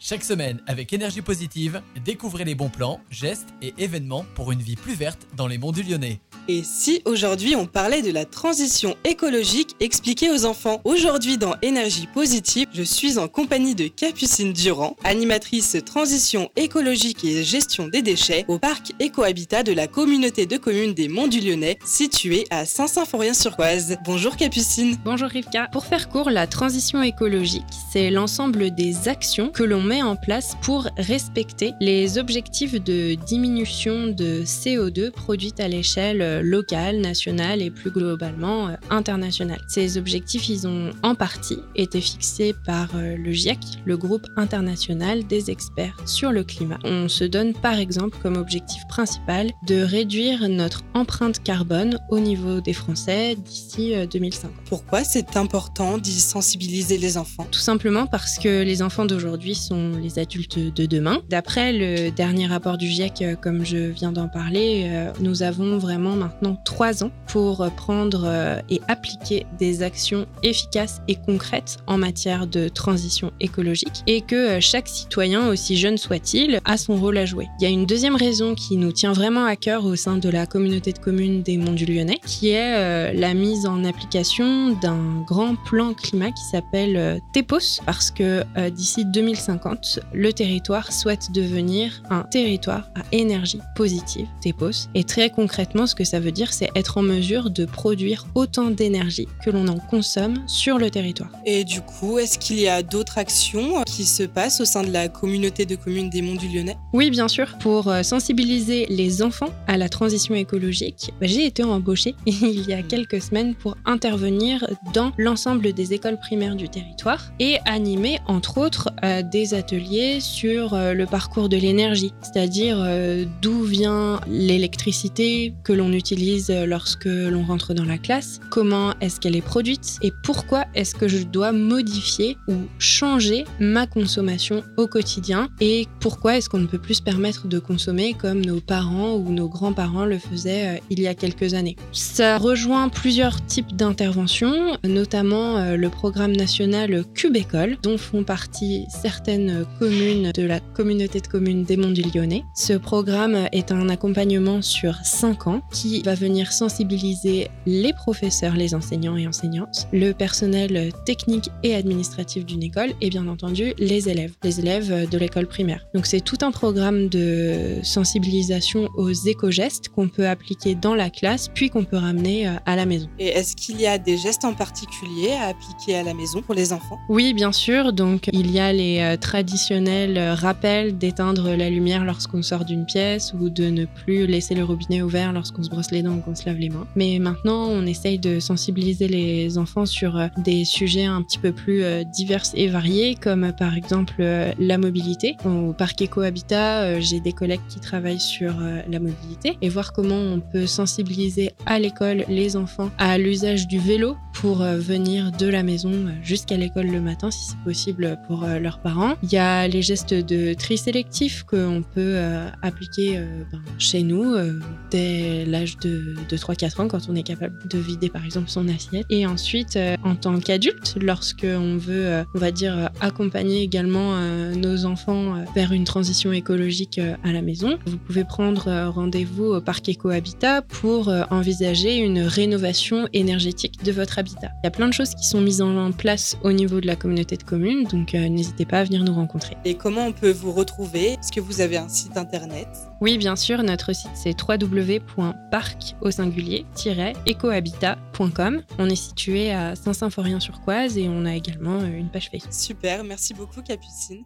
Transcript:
Chaque semaine, avec énergie positive, découvrez les bons plans, gestes et événements pour une vie plus verte dans les monts du Lyonnais. Et si aujourd'hui on parlait de la transition écologique expliquée aux enfants Aujourd'hui dans Énergie Positive, je suis en compagnie de Capucine Durand, animatrice transition écologique et gestion des déchets au parc Écohabitat de la communauté de communes des Monts du Lyonnais, situé à Saint-Symphorien-sur-Oise. Bonjour Capucine. Bonjour Rivka. Pour faire court, la transition écologique, c'est l'ensemble des actions que l'on met en place pour respecter les objectifs de diminution de CO2 produites à l'échelle euh, locale, nationale et plus globalement euh, internationale. Ces objectifs, ils ont en partie été fixés par euh, le GIEC, le groupe international des experts sur le climat. On se donne par exemple comme objectif principal de réduire notre empreinte carbone au niveau des Français d'ici 2050. Pourquoi c'est important d'y sensibiliser les enfants? Tout simplement parce que les enfants d'aujourd'hui sont les adultes de demain. D'après le dernier rapport du GIEC, euh, comme je viens d'en parler, euh, nous avons vraiment maintenant trois ans pour prendre euh, et appliquer des actions efficaces et concrètes en matière de transition écologique et que chaque citoyen, aussi jeune soit-il, a son rôle à jouer. Il y a une deuxième raison qui nous tient vraiment à cœur au sein de la communauté de communes des Monts du Lyonnais, qui est la mise en application d'un grand plan climat qui s'appelle TEPOS, parce que d'ici 2050, le territoire souhaite devenir un territoire à énergie positive, TEPOS. Et très concrètement, ce que ça veut dire, c'est être en mesure de produire autant d'énergie que l'on en consomme sur le territoire. Et du coup, est-ce qu'il y a d'autres actions qui se passent au sein de la communauté de communes des Monts du Lyonnais? Oui, bien sûr. Pour euh, sensibiliser les enfants à la transition écologique, j'ai été embauchée il y a quelques semaines pour intervenir dans l'ensemble des écoles primaires du territoire et animer, entre autres, euh, des ateliers sur euh, le parcours de l'énergie, c'est-à-dire euh, d'où vient l'électricité que l'on utilise lorsque l'on rentre dans la classe, comment est-ce qu'elle est produite et pourquoi est-ce que je dois modifier ou changer ma consommation au quotidien et pourquoi est-ce qu'on ne peut plus se permettre de consommer comme nos parents ou nos grands-parents le faisaient euh, il y a quelques années. Ça rejoint plusieurs types d'interventions, notamment le programme national Cube École, dont font partie certaines communes de la communauté de communes des Monts du Lyonnais. Ce programme est un accompagnement sur 5 ans qui va venir sensibiliser les professeurs, les enseignants et enseignantes, le personnel technique et administratif d'une école et bien entendu les élèves, les élèves de l'école primaire. Donc c'est tout un programme de sensibilisation aux éco-gestes qu'on peut appliquer dans la classe puis qu'on peut ramener euh, à la maison. Et est-ce qu'il y a des gestes en particulier à appliquer à la maison pour les enfants? Oui, bien sûr. Donc il y a les euh, traditionnels rappels d'éteindre la lumière lorsqu'on sort d'une pièce ou de ne plus laisser le robinet ouvert lorsqu'on se brosse les dents ou qu'on se lave les mains. Mais maintenant, on essaye de sensibiliser les enfants sur euh, des sujets un petit peu plus euh, divers et variés, comme par exemple la mobilité. Au parc Éco-Habitat, j'ai des collègues qui travaillent sur la mobilité et voir comment on peut sensibiliser à l'école les enfants à l'usage du vélo pour venir de la maison jusqu'à l'école le matin si c'est possible pour leurs parents. Il y a les gestes de tri sélectif qu'on peut euh, appliquer euh, ben, chez nous euh, dès l'âge de, 3-4 ans quand on est capable de vider par exemple son assiette. Et ensuite, en tant qu'adulte, lorsque on veut, on va dire, accompagner également nos enfants vers une transition écologique à la maison, vous pouvez prendre rendez-vous au parc Éco-Habitat pour envisager une rénovation énergétique de votre habitat. Il y a plein de choses qui sont mises en place au niveau de la communauté de communes, donc n'hésitez pas à venir nous rencontrer. Et comment on peut vous retrouver? Est-ce que vous avez un site internet? Oui, bien sûr. Notre site, c'est www.parc au singulier-ecohabitat.com. On est situé à Saint-Symphorien-sur-Coise et on a également euh, une page Facebook. Super, merci beaucoup Capucine.